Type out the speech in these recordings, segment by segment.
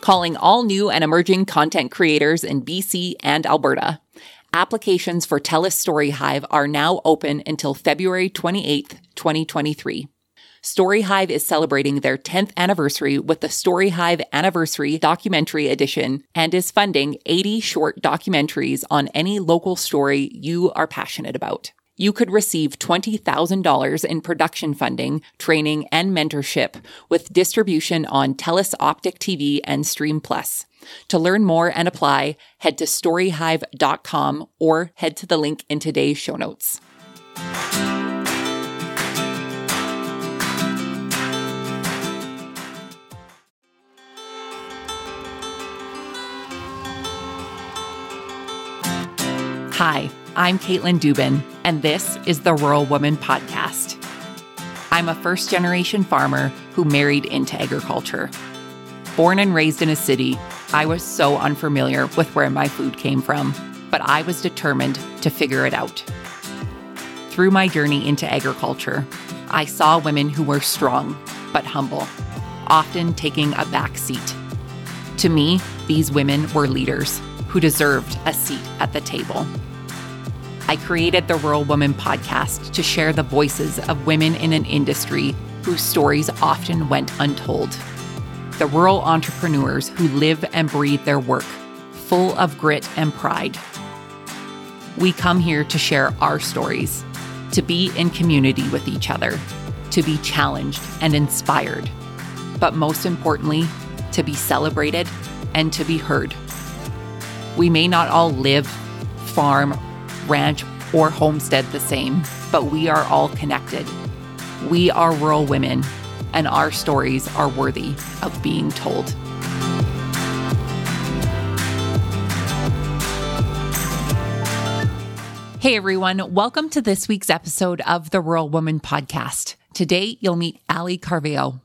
calling all new and emerging content creators in BC and Alberta. Applications for TELUS STORYHIVE are now open until February 28, 2023. STORYHIVE is celebrating their 10th anniversary with the STORYHIVE Anniversary Documentary Edition and is funding 80 short documentaries on any local story you are passionate about. You could receive $20,000 in production funding, training, and mentorship with distribution on TELUS Optik TV and Stream Plus. To learn more and apply, head to storyhive.com or head to the link in today's show notes. Hi, I'm Katelyn Duban, and this is the Rural Woman Podcast. I'm a first generation farmer who married into agriculture. Born and raised in a city, I was so unfamiliar with where my food came from, but I was determined to figure it out. Through my journey into agriculture, I saw women who were strong but humble, often taking a back seat. To me, these women were leaders who deserved a seat at the table. I created the Rural Woman podcast to share the voices of women in an industry whose stories often went untold. The rural entrepreneurs who live and breathe their work, full of grit and pride. We come here to share our stories, to be in community with each other, to be challenged and inspired, but most importantly, to be celebrated and to be heard. We may not all live, farm, ranch, or homestead the same, but we are all connected. We are rural women, and our stories are worthy of being told. Hey everyone, welcome to this week's episode of the Rural Woman Podcast. Today you'll meet Alli Caraveo.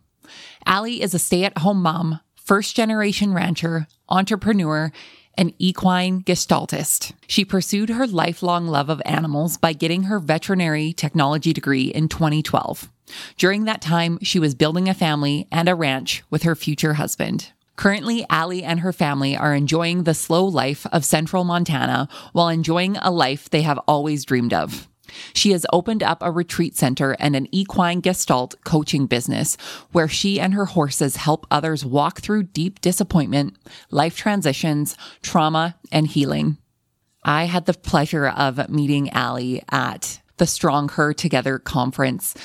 Alli is a stay at home mom, first generation rancher, entrepreneur, an equine gestaltist. She pursued her lifelong love of animals by getting her veterinary technology degree in 2012. During that time, she was building a family and a ranch with her future husband. Currently, Alli and her family are enjoying the slow life of central Montana while enjoying a life they have always dreamed of. She has opened up a retreat center and an equine gestalt coaching business where she and her horses help others walk through deep disappointment, life transitions, trauma, and healing. I had the pleasure of meeting Alli at the Strong Her Together conference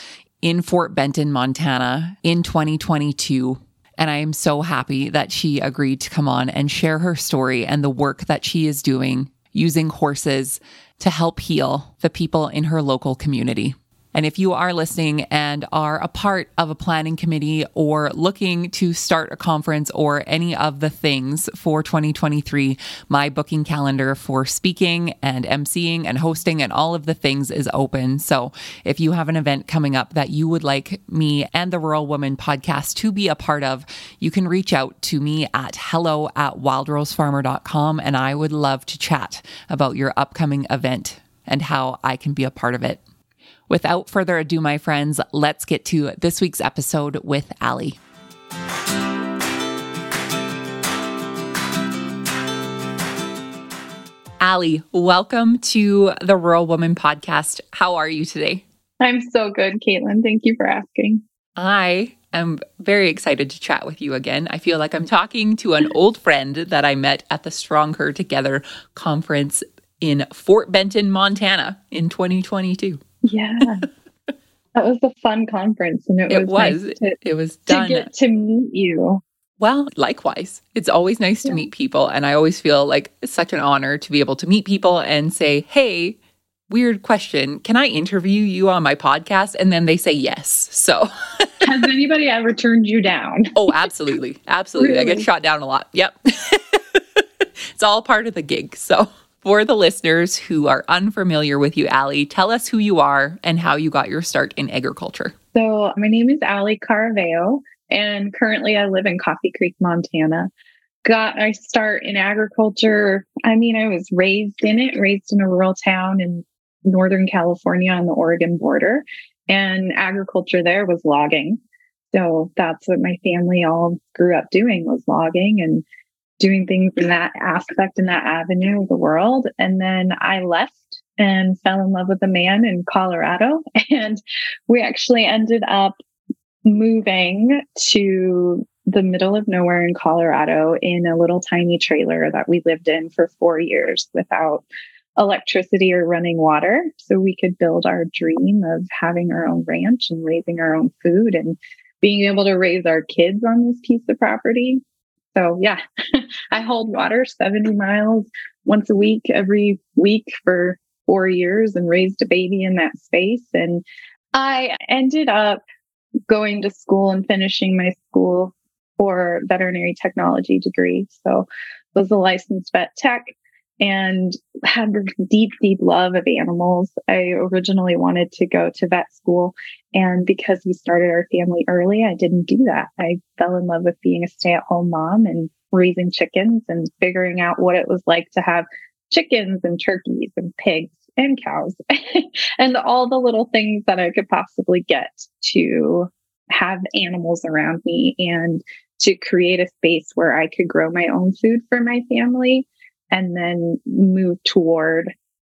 in Fort Benton, Montana in 2022. And I am so happy that she agreed to come on and share her story and the work that she is doing using horses to help heal the people in her local community. And if you are listening and are a part of a planning committee or looking to start a conference or any of the things for 2023, my booking calendar for speaking and emceeing and hosting and all of the things is open. So if you have an event coming up that you would like me and the Rural Woman podcast to be a part of, you can reach out to me at hello at wildrosefarmer.com and I would love to chat about your upcoming event and how I can be a part of it. Without further ado, my friends, let's get to this week's episode with Alli. Alli, welcome to the Rural Woman podcast. How are you today? I'm so good, Katelyn. Thank you for asking. I am very excited to chat with you again. I feel like I'm talking to an old friend that I met at the Strong Her Together conference in Fort Benton, Montana in 2022. Yeah. that was a fun conference and it, It was, was. nice to, It was done. to get to meet you. Well, likewise. It's always nice to Yeah. meet people. And I always feel like it's such an honor to be able to meet people and say, hey, weird question. Can I interview you on my podcast? And then they say yes. So, Has anybody ever turned you down? oh, absolutely. Absolutely. I get shot down a lot. Yep. it's all part of the gig. So, for the listeners who are unfamiliar with you, Alli, tell us who you are and how you got your start in agriculture. So my name is Alli Caraveo and currently I live in Coffee Creek, Montana. Got my start in agriculture. I mean, I was raised in it, raised in a rural town in Northern California on the Oregon border. And agriculture there was logging. So that's what my family all grew up doing was logging and doing things in that aspect in that avenue of the world. And then I left and fell in love with a man in Colorado. And we actually ended up moving to the middle of nowhere in Colorado in a little tiny trailer that we lived in for four years without electricity or running water. So we could build our dream of having our own ranch and raising our own food and being able to raise our kids on this piece of property. So yeah, I hold water 70 miles once a week, every week for four years and raised a baby in that space. And I ended up going to school and finishing my school for veterinary technology degree. So was a licensed vet tech and had a deep, deep love of animals. I originally wanted to go to vet school. And because we started our family early, I didn't do that. I fell in love with being a stay at home mom and raising chickens and figuring out what it was like to have chickens and turkeys and pigs and cows and all the little things that I could possibly get to have animals around me and to create a space where I could grow my own food for my family and then move toward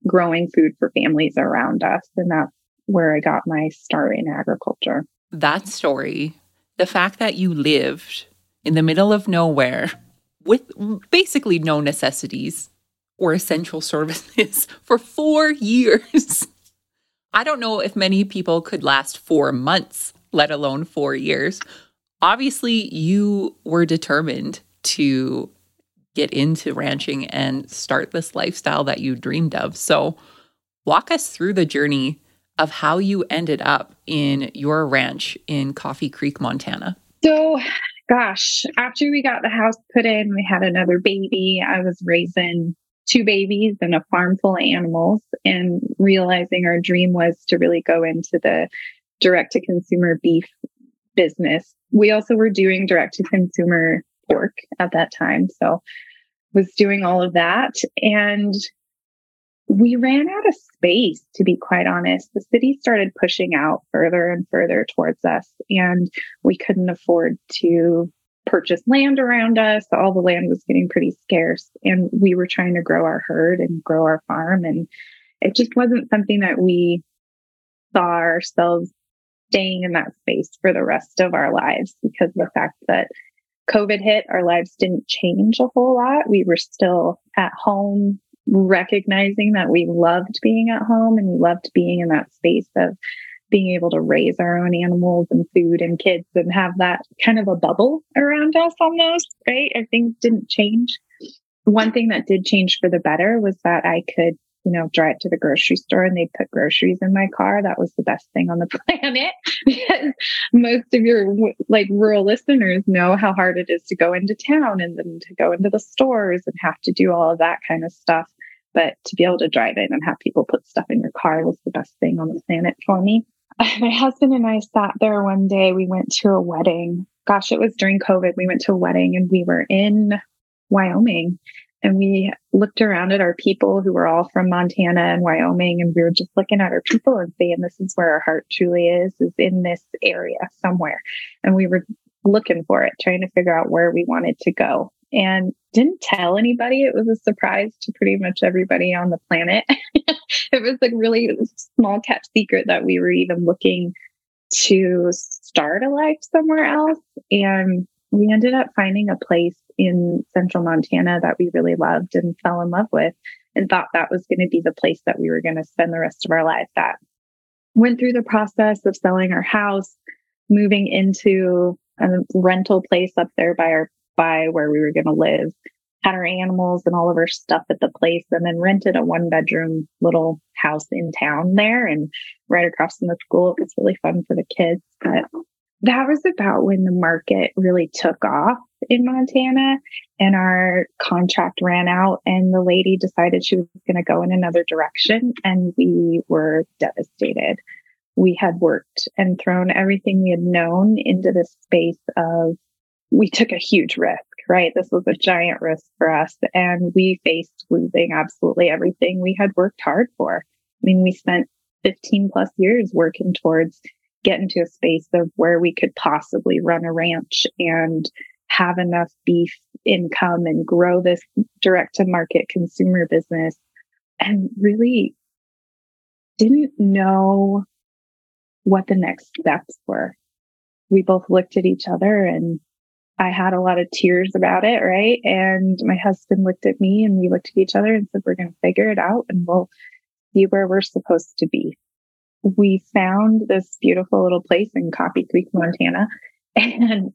growing food for families around us. And that's where I got my start in agriculture. That story, the fact that you lived in the middle of nowhere with basically no necessities or essential services for four years. I don't know if many people could last four months, let alone four years. Obviously, you were determined to get into ranching and start this lifestyle that you dreamed of. So, walk us through the journey of how you ended up in your ranch in Coffee Creek, Montana. So, gosh, after we got the house put in, we had another baby. I was raising two babies and a farm full of animals and realizing our dream was to really go into the direct to consumer beef business. We also were doing direct to consumer pork at that time. So was doing all of that and we ran out of space to be quite honest. The city started pushing out further and further towards us and we couldn't afford to purchase land around us. All the land was getting pretty scarce and we were trying to grow our herd and grow our farm and it just wasn't something that we saw ourselves staying in that space for the rest of our lives because the fact that COVID hit, our lives didn't change a whole lot. We were still at home, recognizing that we loved being at home and we loved being in that space of being able to raise our own animals and food and kids and have that kind of a bubble around us almost, right? Our things didn't change. One thing that did change for the better was that I could you know, drive to the grocery store and they put groceries in my car. That was the best thing on the planet because most of your like rural listeners know how hard it is to go into town and then to go into the stores and have to do all of that kind of stuff. But to be able to drive in and have people put stuff in your car was the best thing on the planet for me. My husband and I sat there one day. We went to a wedding. Gosh, it was during COVID. We went to a wedding and we were in Wyoming and we looked around at our people who were all from Montana and Wyoming, and we were just looking at our people and saying, This is where our heart truly is, is in this area somewhere. And we were looking for it, trying to figure out where we wanted to go. And didn't tell anybody. It was a surprise to pretty much everybody on the planet. it was a really small kept secret that we were even looking to start a life somewhere else. And we ended up finding a place in central Montana that we really loved and fell in love with and thought that was going to be the place that we were going to spend the rest of our lives at. Went through the process of selling our house, moving into a rental place up there by our by where we were going to live, had our animals and all of our stuff at the place, and then rented a one bedroom little house in town there and right across from the school. It was really fun for the kids. But that was about when the market really took off in Montana and our contract ran out and the lady decided she was going to go in another direction and we were devastated. We had worked and thrown everything we had known into this space of we took a huge risk, right? This was a giant risk for us and we faced losing absolutely everything we had worked hard for. I mean, we spent 15 plus years working towards get into a space of where we could possibly run a ranch and have enough beef income and grow this direct to market consumer business and really didn't know what the next steps were. We both looked at each other and I had a lot of tears about it, right? And my husband looked at me and we looked at each other and said, we're going to figure it out and we'll see where we're supposed to be. We found this beautiful little place in Coffee Creek, Montana. And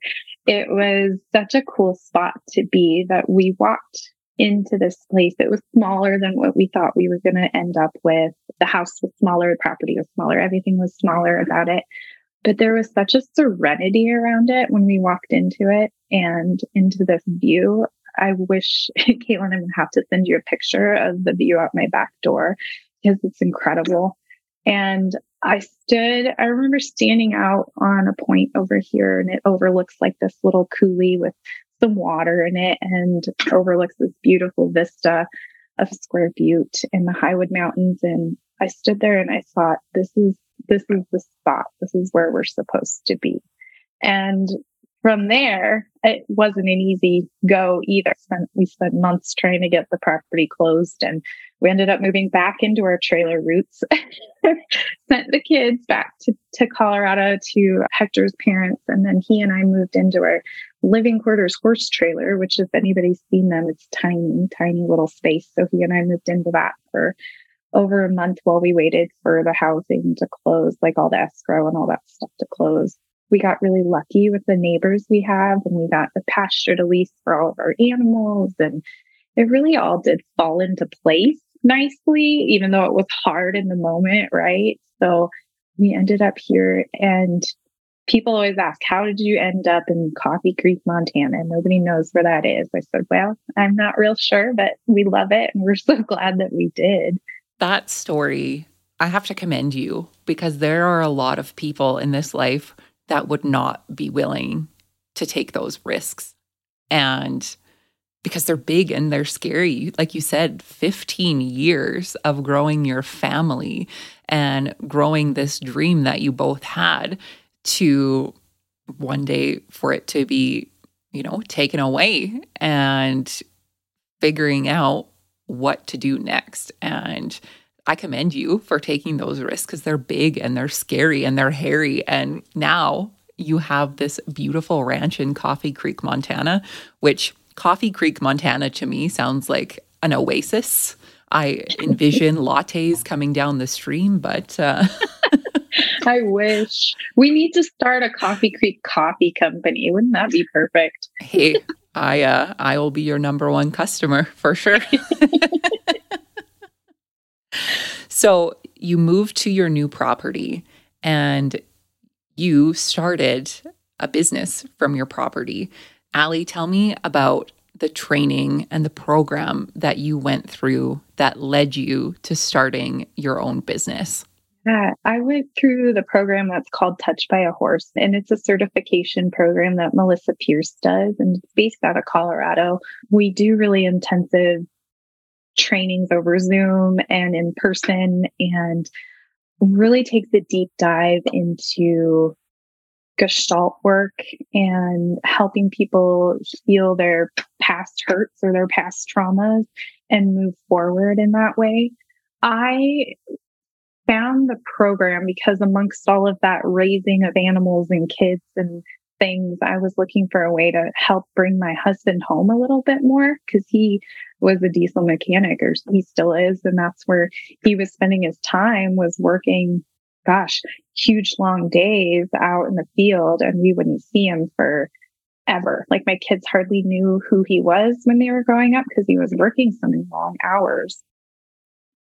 it was such a cool spot to be that we walked into this place. It was smaller than what we thought we were going to end up with. The house was smaller, the property was smaller, everything was smaller about it. But there was such a serenity around it when we walked into it and into this view. I wish, Katelyn, I'm going to have to send you a picture of the view out my back door because it's incredible. And I stood, I remember standing out on a point over here and it overlooks like this little coulee with some water in it and overlooks this beautiful vista of Square Butte and the Highwood Mountains. And I stood there and I thought, this is, this is the spot. This is where we're supposed to be. And from there, it wasn't an easy go either. We spent months trying to get the property closed and we ended up moving back into our trailer roots, sent the kids back to, to Colorado to Hector's parents. And then he and I moved into our living quarters horse trailer, which if anybody's seen them, it's tiny, tiny little space. So he and I moved into that for over a month while we waited for the housing to close, like all the escrow and all that stuff to close we got really lucky with the neighbors we have and we got the pasture to lease for all of our animals and it really all did fall into place nicely even though it was hard in the moment right? So we ended up here and people always ask how did you end up in coffee creek montana? Nobody knows where that is. I said well i'm not real sure but we love it and we're so glad that we did. That story i have to commend you because there are a lot of people in this life that would not be willing to take those risks. And because they're big and they're scary. Like you said, 15 years of growing your family and growing this dream that you both had to one day for it to be, you know, taken away and figuring out what to do next. And I commend you for taking those risks because they're big and they're scary and they're hairy. And now you have this beautiful ranch in Coffee Creek, Montana, which Coffee Creek, Montana to me sounds like an oasis. I envision lattes coming down the stream, but uh... I wish we need to start a Coffee Creek coffee company. Wouldn't that be perfect? hey, I uh, I will be your number one customer for sure. So you moved to your new property and you started a business from your property. Alli, tell me about the training and the program that you went through that led you to starting your own business. Yeah, I went through the program that's called Touched by a Horse, and it's a certification program that Melissa Pierce does, and it's based out of Colorado. We do really intensive trainings over Zoom and in person and really takes a deep dive into gestalt work and helping people heal their past hurts or their past traumas and move forward in that way. I found the program because amongst all of that raising of animals and kids and things, I was looking for a way to help bring my husband home a little bit more because he was a diesel mechanic or he still is. And that's where he was spending his time was working, gosh, huge long days out in the field and we wouldn't see him for ever. Like my kids hardly knew who he was when they were growing up because he was working so many long hours.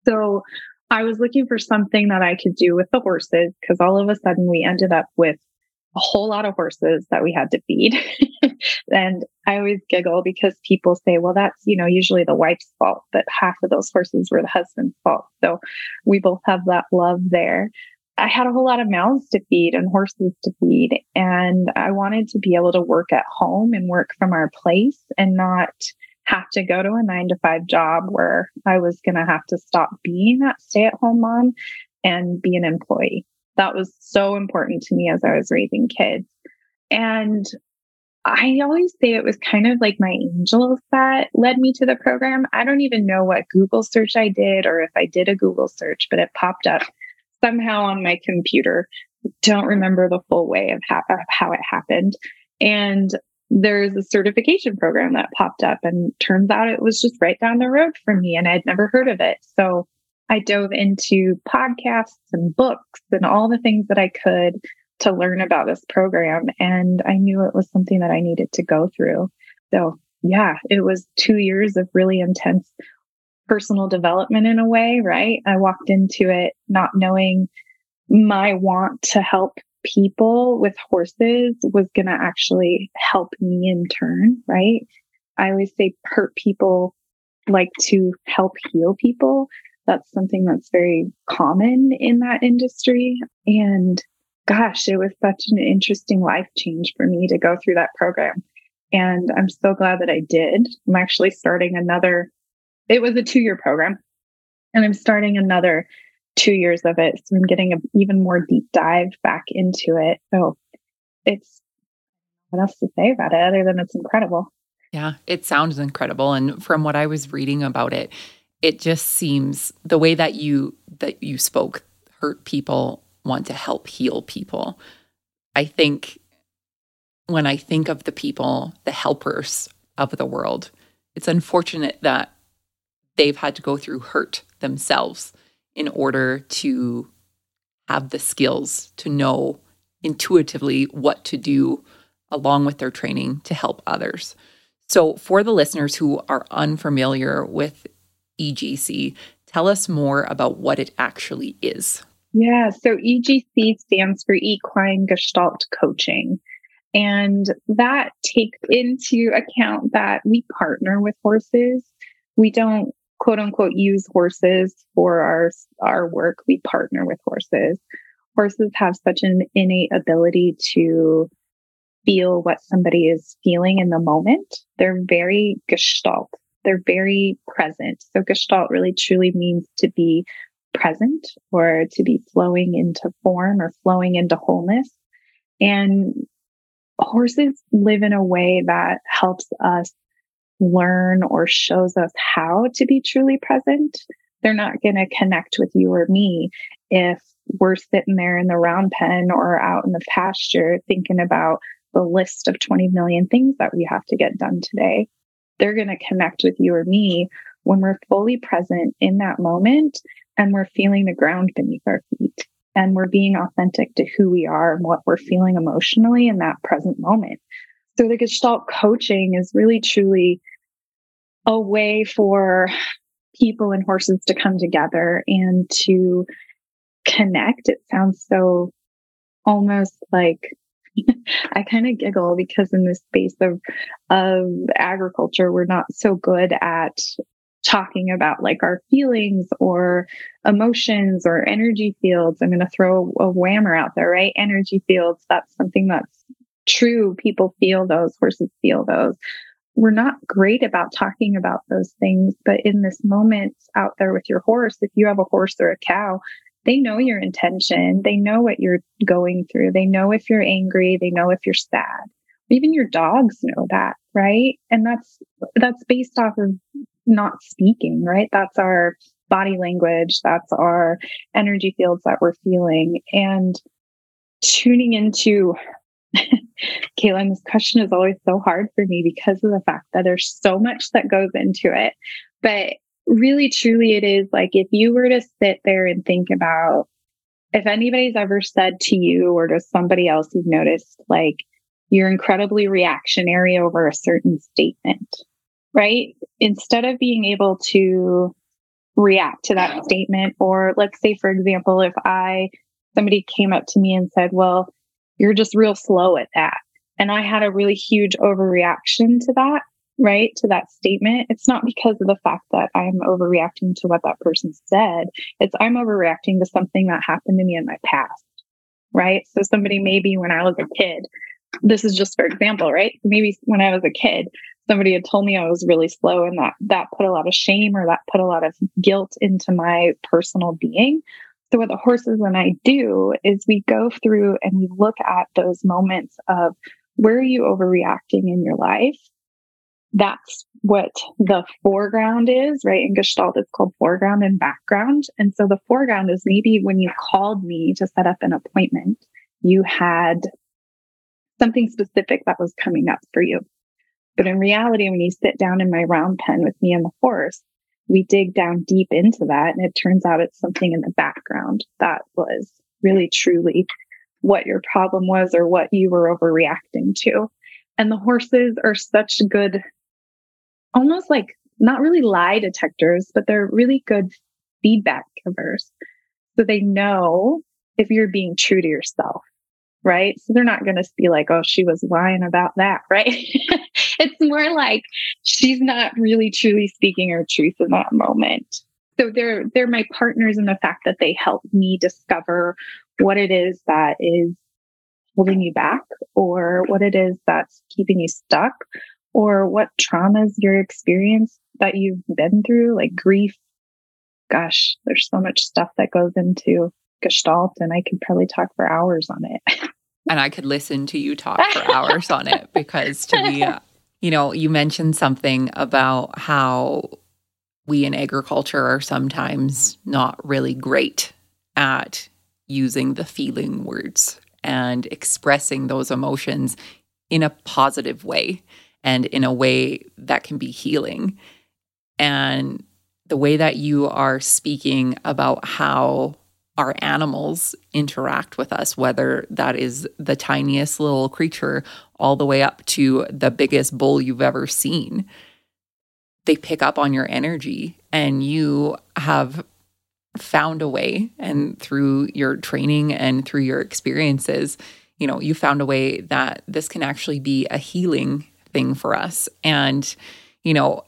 So I was looking for something that I could do with the horses because all of a sudden we ended up with a whole lot of horses that we had to feed. and I always giggle because people say, well, that's, you know, usually the wife's fault, but half of those horses were the husband's fault. So we both have that love there. I had a whole lot of mouths to feed and horses to feed. And I wanted to be able to work at home and work from our place and not have to go to a nine to five job where I was going to have to stop being that stay at home mom and be an employee. That was so important to me as I was raising kids. And I always say it was kind of like my angels that led me to the program. I don't even know what Google search I did or if I did a Google search, but it popped up somehow on my computer. Don't remember the full way of, ha- of how it happened. And there's a certification program that popped up and turns out it was just right down the road from me and I'd never heard of it. So I dove into podcasts and books and all the things that I could to learn about this program. And I knew it was something that I needed to go through. So yeah, it was two years of really intense personal development in a way, right? I walked into it not knowing my want to help people with horses was going to actually help me in turn, right? I always say hurt people like to help heal people. That's something that's very common in that industry. And gosh, it was such an interesting life change for me to go through that program. And I'm so glad that I did. I'm actually starting another, it was a two year program and I'm starting another two years of it. So I'm getting an even more deep dive back into it. So it's what else to say about it other than it's incredible. Yeah, it sounds incredible. And from what I was reading about it, it just seems the way that you that you spoke hurt people want to help heal people. I think when I think of the people, the helpers of the world, it's unfortunate that they've had to go through hurt themselves in order to have the skills to know intuitively what to do along with their training to help others. So, for the listeners who are unfamiliar with EGC, tell us more about what it actually is. Yeah, so EGC stands for Equine Gestalt Coaching. And that takes into account that we partner with horses. We don't quote unquote use horses for our our work. We partner with horses. Horses have such an innate ability to feel what somebody is feeling in the moment. They're very gestalt. They're very present. So gestalt really truly means to be present or to be flowing into form or flowing into wholeness. And horses live in a way that helps us learn or shows us how to be truly present. They're not going to connect with you or me if we're sitting there in the round pen or out in the pasture thinking about the list of 20 million things that we have to get done today. They're going to connect with you or me when we're fully present in that moment and we're feeling the ground beneath our feet and we're being authentic to who we are and what we're feeling emotionally in that present moment. So the Gestalt coaching is really truly a way for people and horses to come together and to connect. It sounds so almost like I kind of giggle because in this space of of agriculture, we're not so good at talking about like our feelings or emotions or energy fields. I'm going to throw a whammer out there, right? Energy fields. That's something that's true. People feel those, horses feel those. We're not great about talking about those things, but in this moment out there with your horse, if you have a horse or a cow, they know your intention. They know what you're going through. They know if you're angry. They know if you're sad. Even your dogs know that, right? And that's, that's based off of not speaking, right? That's our body language. That's our energy fields that we're feeling and tuning into Katelyn, this question is always so hard for me because of the fact that there's so much that goes into it. But really, truly, it is like if you were to sit there and think about if anybody's ever said to you or to somebody else you've noticed, like you're incredibly reactionary over a certain statement, right? Instead of being able to react to that statement, or let's say, for example, if I, somebody came up to me and said, well, you're just real slow at that. And I had a really huge overreaction to that, right? To that statement. It's not because of the fact that I'm overreacting to what that person said. It's I'm overreacting to something that happened to me in my past, right? So somebody maybe when I was a kid, this is just for example, right? Maybe when I was a kid, somebody had told me I was really slow and that that put a lot of shame or that put a lot of guilt into my personal being. So, what the horses and I do is we go through and we look at those moments of where are you overreacting in your life? That's what the foreground is, right? In Gestalt, it's called foreground and background. And so the foreground is maybe when you called me to set up an appointment, you had something specific that was coming up for you. But in reality, when you sit down in my round pen with me and the horse, we dig down deep into that and it turns out it's something in the background that was really truly what your problem was or what you were overreacting to. And the horses are such good, almost like not really lie detectors, but they're really good feedback givers. So they know if you're being true to yourself, right? So they're not going to be like, oh, she was lying about that, right? it's more like she's not really truly speaking her truth in that moment. So they're they're my partners in the fact that they help me discover what it is that is holding you back or what it is that's keeping you stuck or what traumas you're experience that you've been through, like grief. Gosh, there's so much stuff that goes into gestalt and I could probably talk for hours on it. and I could listen to you talk for hours on it because to me, uh, you know, you mentioned something about how we in agriculture are sometimes not really great at using the feeling words and expressing those emotions in a positive way and in a way that can be healing. And the way that you are speaking about how our animals interact with us, whether that is the tiniest little creature all the way up to the biggest bull you've ever seen. They pick up on your energy, and you have found a way, and through your training and through your experiences, you know, you found a way that this can actually be a healing thing for us. And, you know,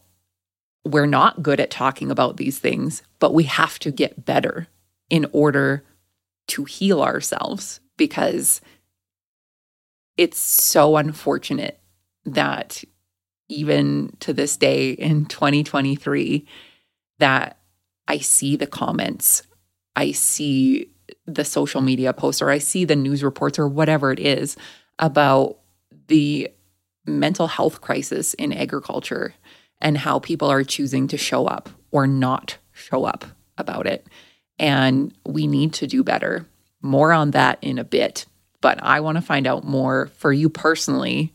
we're not good at talking about these things, but we have to get better in order to heal ourselves because it's so unfortunate that even to this day in 2023 that I see the comments, I see the social media posts or I see the news reports or whatever it is about the mental health crisis in agriculture and how people are choosing to show up or not show up about it and we need to do better. More on that in a bit, but I want to find out more for you personally.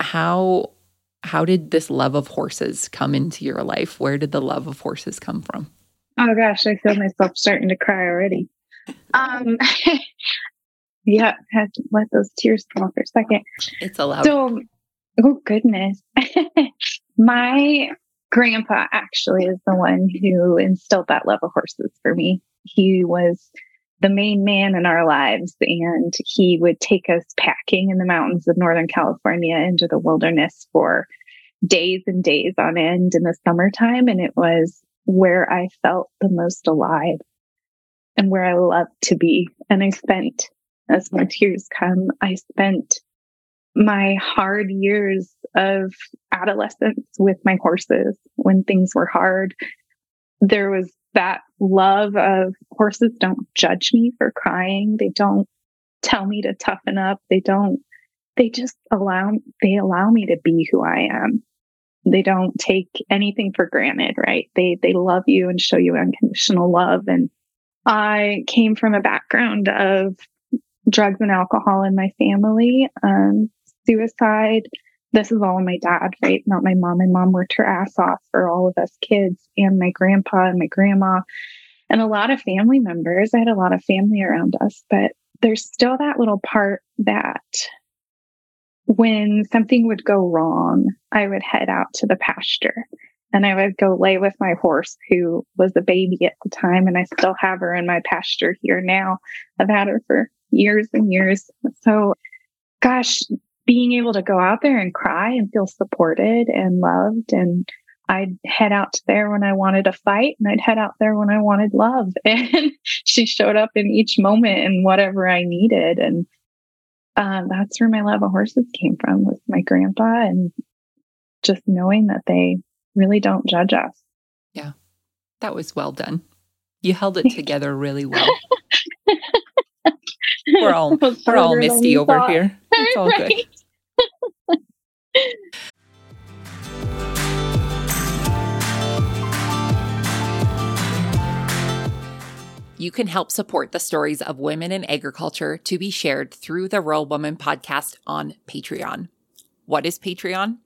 How how did this love of horses come into your life? Where did the love of horses come from? Oh gosh, I feel myself starting to cry already. Um yeah, had to let those tears come for a second. It's allowed. So oh goodness. My grandpa actually is the one who instilled that love of horses for me. He was the main man in our lives and he would take us packing in the mountains of Northern California into the wilderness for days and days on end in the summertime. And it was where I felt the most alive and where I loved to be. And I spent, as my tears come, I spent my hard years of adolescence with my horses when things were hard. There was that love of horses don't judge me for crying. They don't tell me to toughen up. They don't, they just allow, they allow me to be who I am. They don't take anything for granted, right? They, they love you and show you unconditional love. And I came from a background of drugs and alcohol in my family. Um, suicide. This is all my dad, right? Not my mom. My mom worked her ass off for all of us kids and my grandpa and my grandma and a lot of family members. I had a lot of family around us, but there's still that little part that when something would go wrong, I would head out to the pasture and I would go lay with my horse, who was a baby at the time. And I still have her in my pasture here now. I've had her for years and years. So, gosh, being able to go out there and cry and feel supported and loved and I'd head out there when I wanted to fight and I'd head out there when I wanted love. And she showed up in each moment and whatever I needed. And um, that's where my love of horses came from with my grandpa and just knowing that they really don't judge us. Yeah, that was well done. You held it together really well. we're all we're all misty over thought. here. It's all right. good. You can help support the stories of women in agriculture to be shared through the Rural Woman podcast on Patreon. What is Patreon?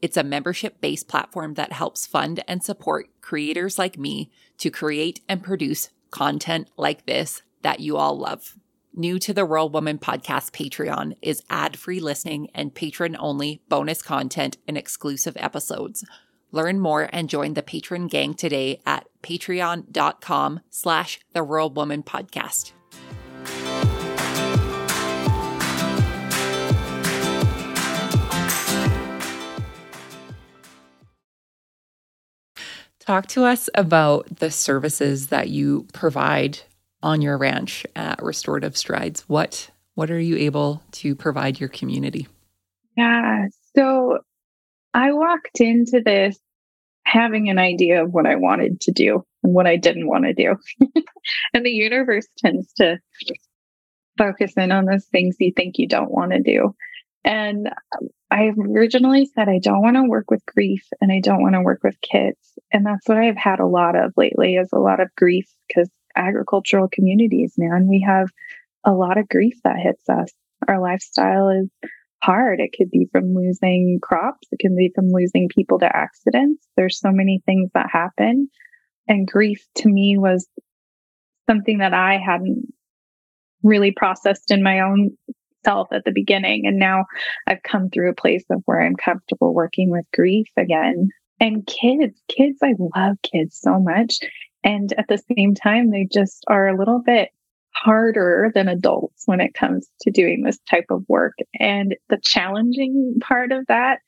It's a membership based platform that helps fund and support creators like me to create and produce content like this that you all love. New to the Rural Woman podcast Patreon is ad free listening and patron only bonus content and exclusive episodes. Learn more and join the patron gang today at patreon.com slash the rural woman podcast. Talk to us about the services that you provide on your ranch at Restorative Strides. What what are you able to provide your community? Yeah. So I walked into this having an idea of what I wanted to do and what I didn't want to do. and the universe tends to focus in on those things you think you don't want to do. And I originally said I don't want to work with grief and I don't want to work with kids. And that's what I've had a lot of lately is a lot of grief because agricultural communities, man, we have a lot of grief that hits us. Our lifestyle is hard. It could be from losing crops. It can be from losing people to accidents. There's so many things that happen. And grief to me was something that I hadn't really processed in my own self at the beginning. And now I've come through a place of where I'm comfortable working with grief again. And kids, kids, I love kids so much. And at the same time, they just are a little bit harder than adults when it comes to doing this type of work. And the challenging part of that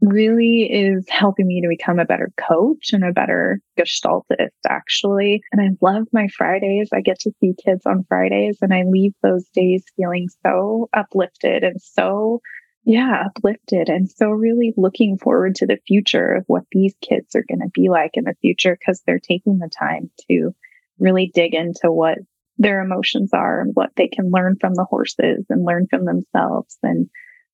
really is helping me to become a better coach and a better gestaltist, actually. And I love my Fridays. I get to see kids on Fridays and I leave those days feeling so uplifted and so, yeah, uplifted and so really looking forward to the future of what these kids are going to be like in the future because they're taking the time to really dig into what their emotions are and what they can learn from the horses and learn from themselves. And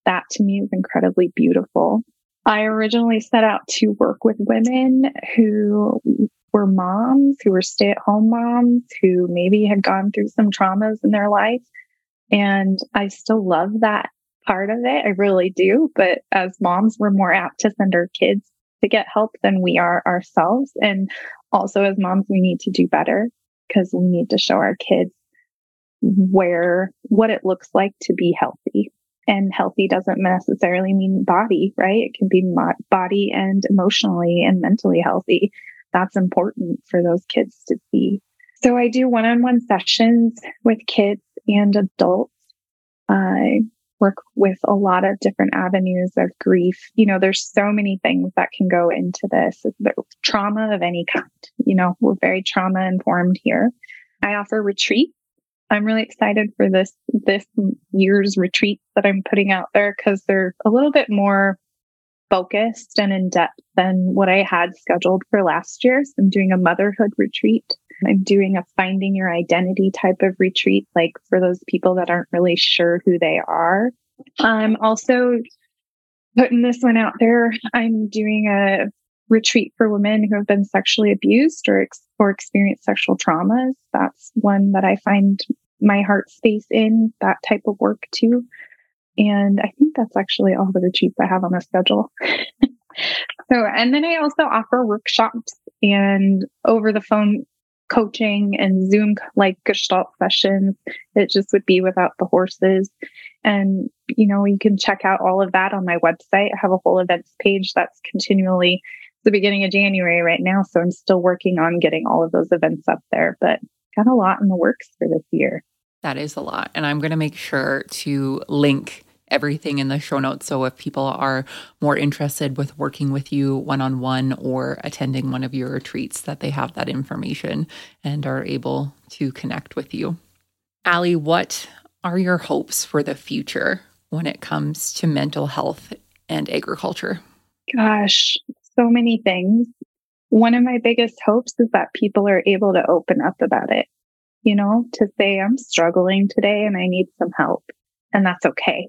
that to me is incredibly beautiful. I originally set out to work with women who were moms, who were stay at home moms, who maybe had gone through some traumas in their life. And I still love that part of it. I really do. But as moms, we're more apt to send our kids to get help than we are ourselves. And also as moms, we need to do better because we need to show our kids where what it looks like to be healthy. And healthy doesn't necessarily mean body, right? It can be body and emotionally and mentally healthy. That's important for those kids to see. So I do one on one sessions with kids and adults. I work with a lot of different avenues of grief. You know, there's so many things that can go into this. Trauma of any kind. You know, we're very trauma informed here. I offer retreats. I'm really excited for this this year's retreats that I'm putting out there because they're a little bit more focused and in depth than what I had scheduled for last year. So I'm doing a motherhood retreat. I'm doing a finding your identity type of retreat, like for those people that aren't really sure who they are. I'm also putting this one out there. I'm doing a retreat for women who have been sexually abused or, ex- or experienced sexual traumas. That's one that I find my heart space in that type of work too. And I think that's actually all the retreats I have on the schedule. so, and then I also offer workshops and over the phone coaching and Zoom like gestalt sessions. It just would be without the horses. And, you know, you can check out all of that on my website. I have a whole events page that's continually the beginning of January right now. So I'm still working on getting all of those events up there, but got a lot in the works for this year. That is a lot. And I'm going to make sure to link everything in the show notes. So if people are more interested with working with you one on one or attending one of your retreats, that they have that information and are able to connect with you. Alli, what are your hopes for the future when it comes to mental health and agriculture? Gosh, so many things. one of my biggest hopes is that people are able to open up about it, you know, to say, I'm struggling today and I need some help. And that's okay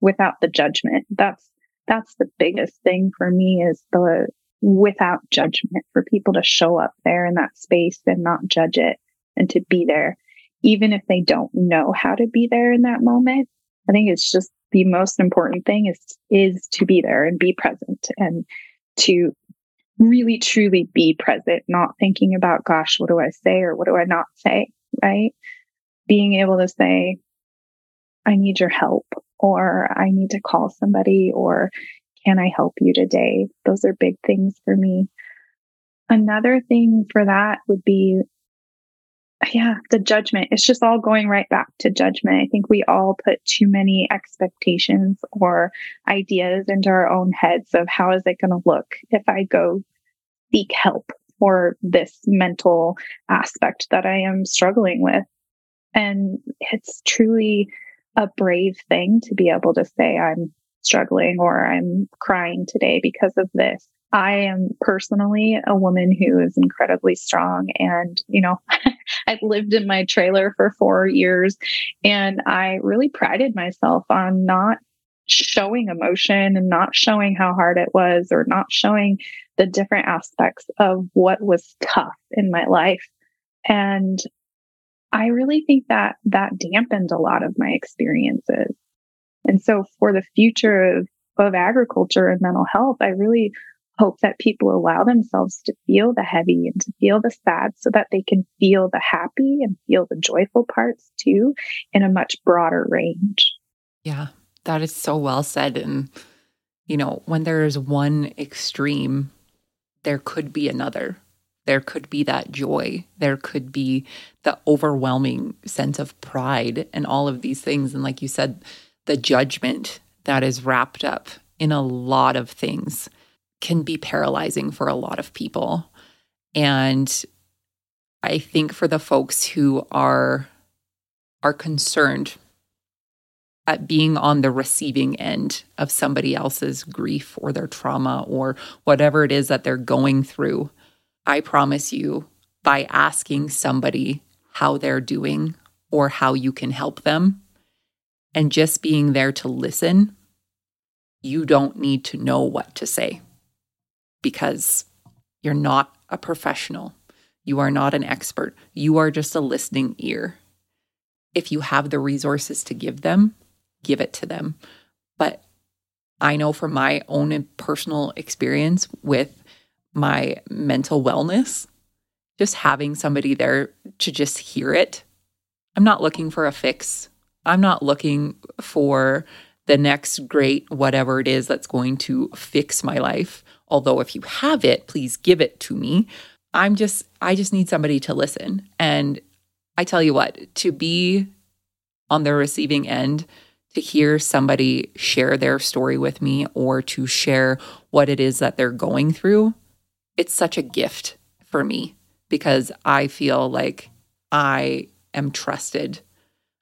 without the judgment. That's, that's the biggest thing for me is the without judgment for people to show up there in that space and not judge it and to be there, even if they don't know how to be there in that moment. I think it's just the most important thing is, is to be there and be present and to really truly be present, not thinking about, gosh, what do I say or what do I not say? Right. Being able to say, I need your help or I need to call somebody or can I help you today? Those are big things for me. Another thing for that would be yeah, the judgment. It's just all going right back to judgment. I think we all put too many expectations or ideas into our own heads of how is it going to look if I go seek help for this mental aspect that I am struggling with. And it's truly a brave thing to be able to say, I'm struggling or I'm crying today because of this. I am personally a woman who is incredibly strong and, you know, I lived in my trailer for four years and I really prided myself on not showing emotion and not showing how hard it was or not showing the different aspects of what was tough in my life. And I really think that that dampened a lot of my experiences. And so for the future of, of agriculture and mental health, I really hope that people allow themselves to feel the heavy and to feel the sad so that they can feel the happy and feel the joyful parts too in a much broader range. Yeah, that is so well said. And, you know, when there is one extreme, there could be another. There could be that joy. There could be the overwhelming sense of pride and all of these things. And, like you said, the judgment that is wrapped up in a lot of things can be paralyzing for a lot of people. And I think for the folks who are are concerned at being on the receiving end of somebody else's grief or their trauma or whatever it is that they're going through, I promise you by asking somebody how they're doing or how you can help them and just being there to listen, you don't need to know what to say because you're not a professional. You are not an expert. You are just a listening ear. If you have the resources to give them, give it to them. But I know from my own personal experience with my mental wellness, just having somebody there to just hear it. I'm not looking for a fix. I'm not looking for the next great whatever it is that's going to fix my life. Although if you have it, please give it to me. I'm just I just need somebody to listen. And I tell you what, to be on the receiving end, to hear somebody share their story with me or to share what it is that they're going through, it's such a gift for me because I feel like I am trusted.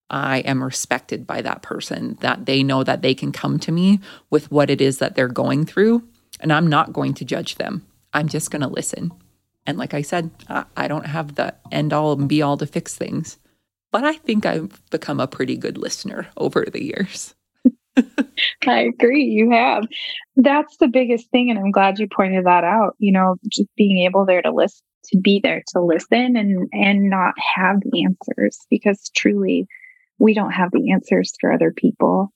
I am respected by that person, that they know that they can come to me with what it is that they're going through and I'm not going to judge them. I'm just going to listen. And like I said, I don't have the end all and be all to fix things, but I think I've become a pretty good listener over the years. I agree. You have. That's the biggest thing. And I'm glad you pointed that out. You know, just being able there to listen, to be there to listen and, and not have the answers because truly we don't have the answers for other people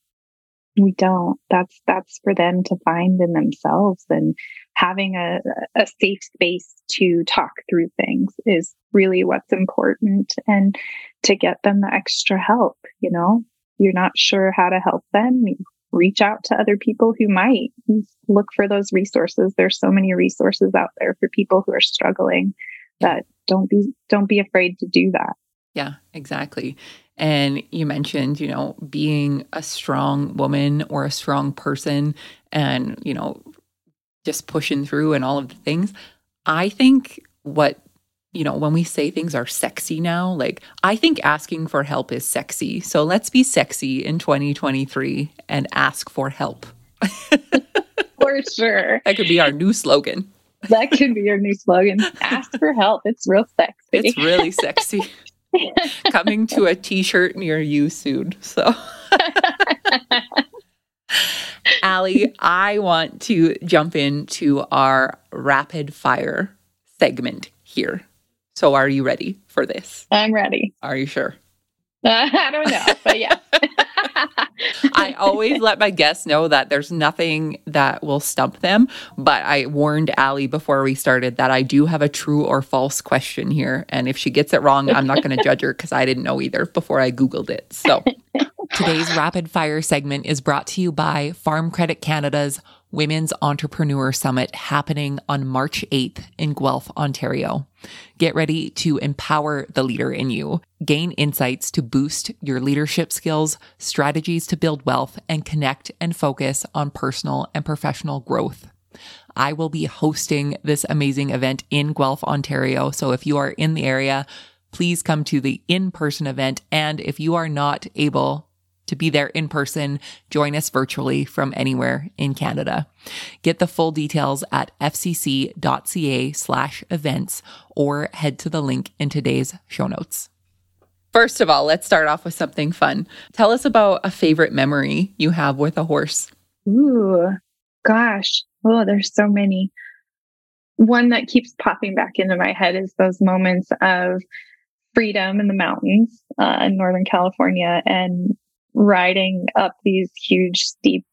we don't that's that's for them to find in themselves and having a, a safe space to talk through things is really what's important and to get them the extra help you know you're not sure how to help them reach out to other people who might look for those resources. There's so many resources out there for people who are struggling that don't be don't be afraid to do that. Yeah exactly. And you mentioned, you know, being a strong woman or a strong person and, you know, just pushing through and all of the things. I think what, you know, when we say things are sexy now, like I think asking for help is sexy. So let's be sexy in 2023 and ask for help. for sure. That could be our new slogan. That could be your new slogan. Ask for help. It's real sexy. It's really sexy. Coming to a t shirt near you soon. So, Alli, I want to jump into our rapid fire segment here. So, are you ready for this? I'm ready. Are you sure? Uh, I don't know, but yeah. I always let my guests know that there's nothing that will stump them. But I warned Alli before we started that I do have a true or false question here. And if she gets it wrong, I'm not going to judge her because I didn't know either before I Googled it. So today's rapid fire segment is brought to you by Farm Credit Canada's Women's Entrepreneur Summit happening on March 8th in Guelph, Ontario. Get ready to empower the leader in you, gain insights to boost your leadership skills, strategies to build wealth, and connect and focus on personal and professional growth. I will be hosting this amazing event in Guelph, Ontario. So if you are in the area, please come to the in person event. And if you are not able to be there in person, join us virtually from anywhere in Canada. Get the full details at fcc.ca slash events or head to the link in today's show notes. First of all, let's start off with something fun. Tell us about a favorite memory you have with a horse. Ooh, gosh. Oh, there's so many. One that keeps popping back into my head is those moments of freedom in the mountains uh, in Northern California and riding up these huge steep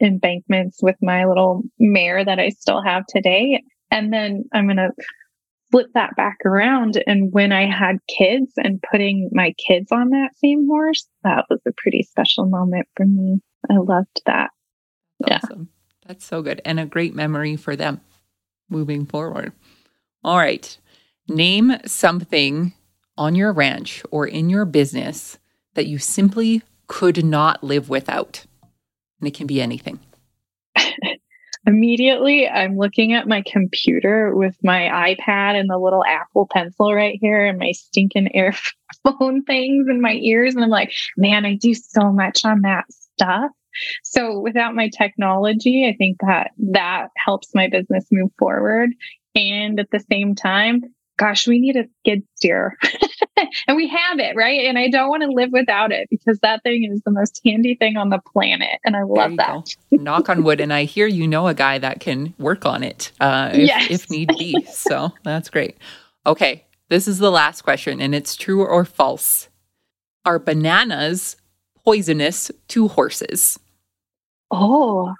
embankments with my little mare that I still have today. And then I'm going to flip that back around. And when I had kids and putting my kids on that same horse, that was a pretty special moment for me. I loved that. Awesome. Yeah. That's so good. And a great memory for them moving forward. All right. Name something on your ranch or in your business that you simply could not live without? And it can be anything. Immediately, I'm looking at my computer with my iPad and the little Apple Pencil right here and my stinking earphone things in my ears. And I'm like, man, I do so much on that stuff. So without my technology, I think that that helps my business move forward. And at the same time, gosh, we need a skid steer. and we have it, right? And I don't want to live without it because that thing is the most handy thing on the planet. And I love that. Knock on wood. And I hear you know a guy that can work on it uh, if, yes. if need be. So that's great. Okay. This is the last question, and it's true or false. Are bananas poisonous to horses? Oh,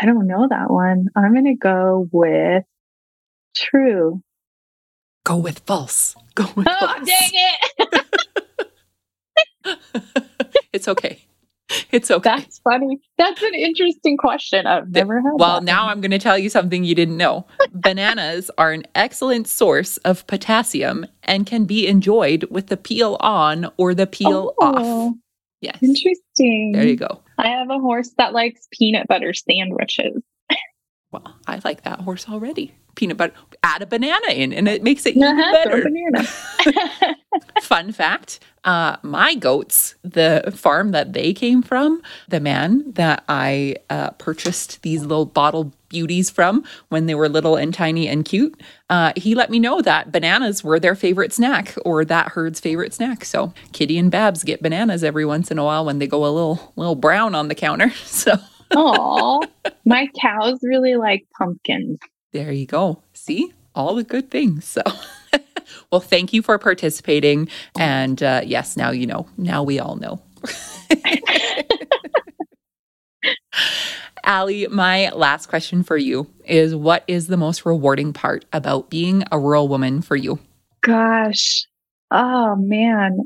I don't know that one. I'm going to go with true. Go with false. Go with oh, false. dang it. it's okay. It's okay. That's funny. That's an interesting question. I've never had. Well, now I'm going to tell you something you didn't know. Bananas are an excellent source of potassium and can be enjoyed with the peel on or the peel oh, off. Yes. Interesting. There you go. I have a horse that likes peanut butter sandwiches. well, I like that horse already peanut butter, add a banana in, and it makes it even uh-huh, better. Fun fact uh, my goats, the farm that they came from, the man that I uh, purchased these little bottle beauties from when they were little and tiny and cute, uh, he let me know that bananas were their favorite snack or that herd's favorite snack. So Kitty and Babs get bananas every once in a while when they go a little little brown on the counter. So. Oh, my cows really like pumpkins. There you go. See all the good things. So, well, thank you for participating. And uh, yes, now you know. Now we all know. Alli, my last question for you is what is the most rewarding part about being a rural woman for you? Gosh. Oh, man.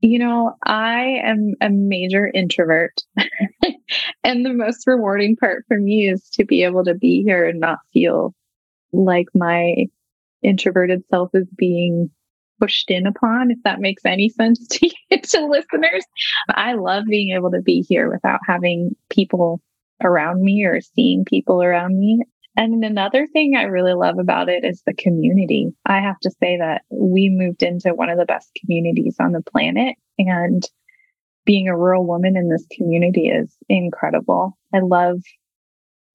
You know, I am a major introvert. and the most rewarding part for me is to be able to be here and not feel like my introverted self is being pushed in upon, if that makes any sense to, to listeners. I love being able to be here without having people around me or seeing people around me. And another thing I really love about it is the community. I have to say that we moved into one of the best communities on the planet and being a rural woman in this community is incredible. I love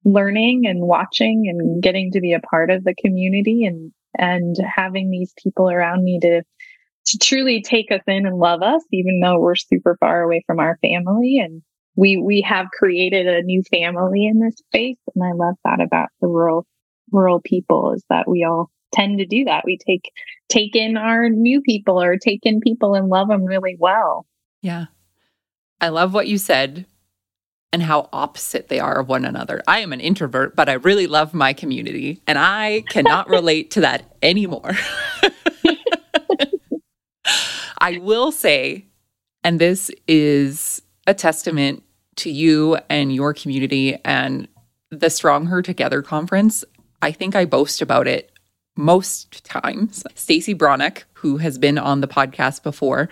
learning and watching and getting to be a part of the community and and having these people around me to to truly take us in and love us even though we're super far away from our family. And we we have created a new family in this space. And i love that about the rural rural people is that we all tend to do that. We take take in our new people or take in people and love them really well. Yeah i love what you said and how opposite they are of one another. I am an introvert, but I really love my community, and I cannot relate to that anymore. I will say, and this is a testament to you and your community and the Strong Her Together conference. I think I boast about it most times. Stacy Bronick, who has been on the podcast before,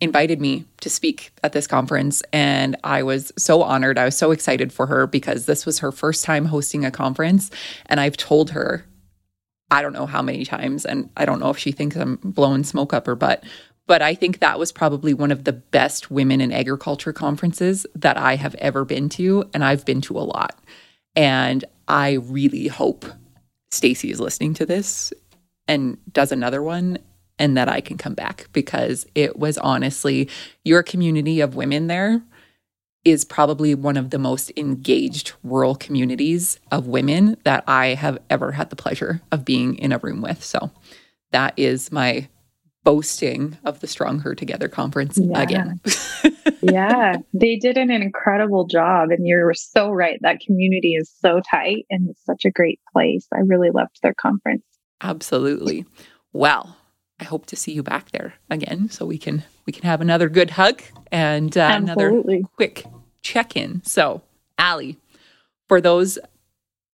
invited me to speak at this conference and I was so honored. I was so excited for her because this was her first time hosting a conference and I've told her I don't know how many times and I don't know if she thinks I'm blowing smoke up her butt, but I think that was probably one of the best women in agriculture conferences that I have ever been to and I've been to a lot. And I really hope Stacy is listening to this and does another one and that I can come back because it was honestly your community of women there is probably one of the most engaged rural communities of women that I have ever had the pleasure of being in a room with. So that is my boasting of the Strong Her Together conference yeah. again. yeah, they did an incredible job. And you're so right. That community is so tight and it's such a great place. I really loved their conference. Absolutely. Well, I hope to see you back there again, so we can we can have another good hug and uh, another quick check in. So, Alli, for those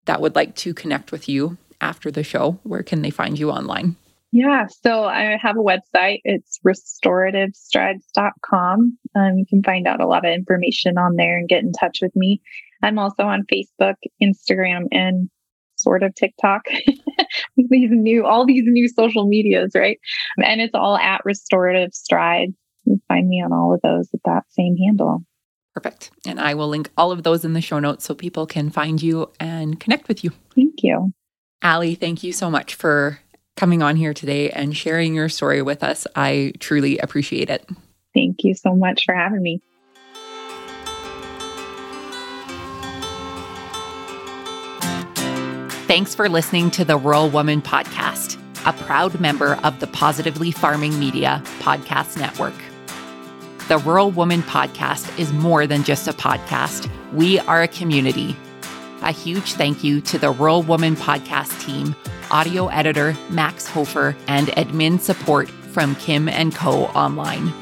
that would like to connect with you after the show, where can they find you online? Yeah, so I have a website. It's restorativestrides.com. Um, you can find out a lot of information on there and get in touch with me. I'm also on Facebook, Instagram, and sort of TikTok, these new, all these new social medias, right? And it's all at Restorative Strides. You find me on all of those with that same handle. Perfect. And I will link all of those in the show notes so people can find you and connect with you. Thank you. Alli, thank you so much for coming on here today and sharing your story with us. I truly appreciate it. Thank you so much for having me. Thanks for listening to the Rural Woman Podcast, a proud member of the Positively Farming Media Podcast Network. The Rural Woman Podcast is more than just a podcast, we are a community. A huge thank you to the Rural Woman Podcast team, audio editor Max Hofer, and admin support from Kim and Co. Online.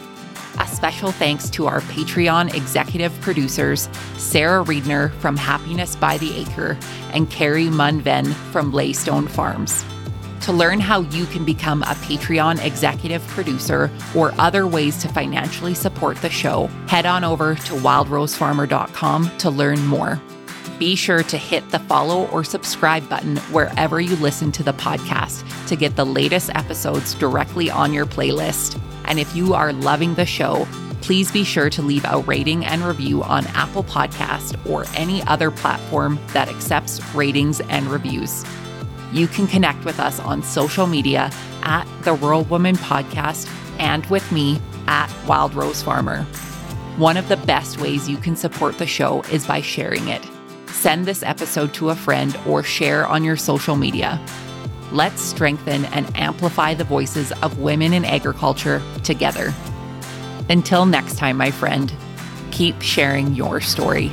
Special thanks to our Patreon executive producers, Sarah Reedner from Happiness by the Acre and Carrie Munven from Laystone Farms. To learn how you can become a Patreon executive producer or other ways to financially support the show, head on over to wildrosefarmer.com to learn more. Be sure to hit the follow or subscribe button wherever you listen to the podcast to get the latest episodes directly on your playlist. And if you are loving the show, please be sure to leave a rating and review on Apple Podcast or any other platform that accepts ratings and reviews. You can connect with us on social media at the Rural Woman Podcast and with me at Wild Rose Farmer. One of the best ways you can support the show is by sharing it. Send this episode to a friend or share on your social media. Let's strengthen and amplify the voices of women in agriculture together. Until next time, my friend, keep sharing your story.